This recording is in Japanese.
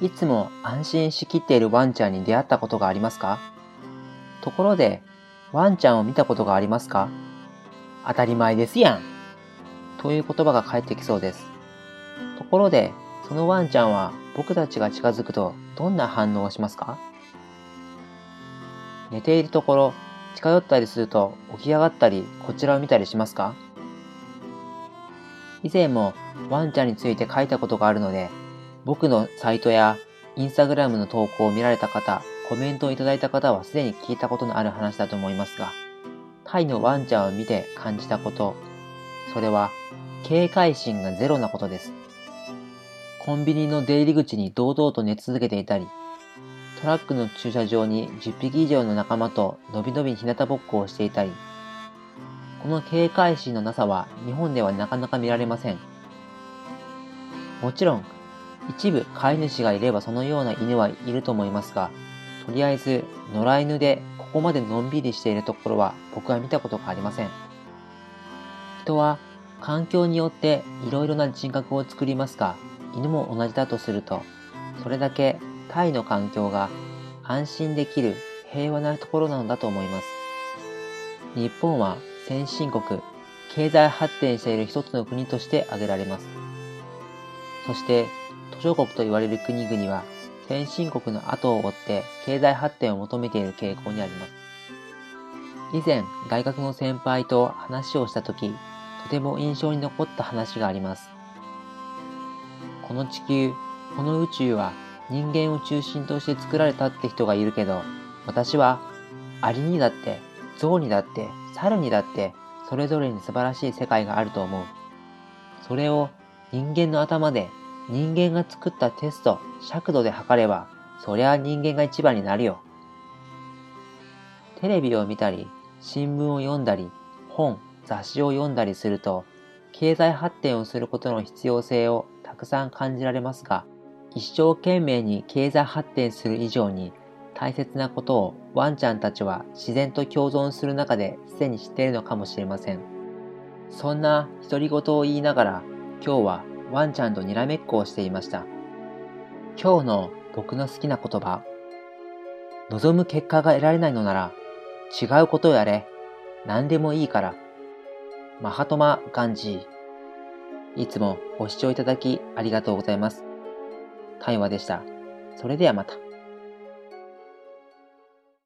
いつも安心しきっているワンちゃんに出会ったことがありますか？ところで、ワンちゃんを見たことがありますか？当たり前ですやん！という言葉が返ってきそうです。ところで、そのワンちゃんは僕たちが近づくとどんな反応をしますか？寝ているところ、近寄ったりすると起き上がったりこちらを見たりしますか？以前もワンちゃんについて書いたことがあるので、僕のサイトやインスタグラムの投稿を見られた方、コメントをいただいた方はすでに聞いたことのある話だと思いますが、タイのワンちゃんを見て感じたこと、それは警戒心がゼロなことです。コンビニの出入り口に堂々と寝続けていたり、トラックの駐車場に10匹以上の仲間とのびのび日向ぼっこをしていたり、この警戒心のなさは日本ではなかなか見られません。もちろん、一部飼い主がいればそのような犬はいると思いますが、とりあえず野良犬でここまでのんびりしているところは僕は見たことがありません。人は環境によっていろいろな人格を作りますが、犬も同じだとすると、それだけタイの環境が安心できる平和なところなのだと思います。日本は先進国、経済発展している一つの国として挙げられます。そして途上国と言われる国々は先進国の後を追って経済発展を求めている傾向にあります。以前、大学の先輩と話をしたとき、とても印象に残った話があります。この地球、この宇宙は人間を中心として作られたって人がいるけど、私はアリにだって、象にだって、猿にだって、それぞれに素晴らしい世界があると思う。それを人間の頭で人間が作ったテスト、尺度で測れば、そりゃ人間が一番になるよ。テレビを見たり、新聞を読んだり、本、雑誌を読んだりすると、経済発展をすることの必要性をたくさん感じられますが、一生懸命に経済発展する以上に大切なことをワンちゃんたちは自然と共存する中ですでに知っているのかもしれません。そんな独り言を言いながら今日はワンちゃんとにらめっこをしていました。今日の僕の好きな言葉。望む結果が得られないのなら違うことをやれ。何でもいいから。マハトマ・ガンジー。いつもご視聴いただきありがとうございます。対話でした。それではまた。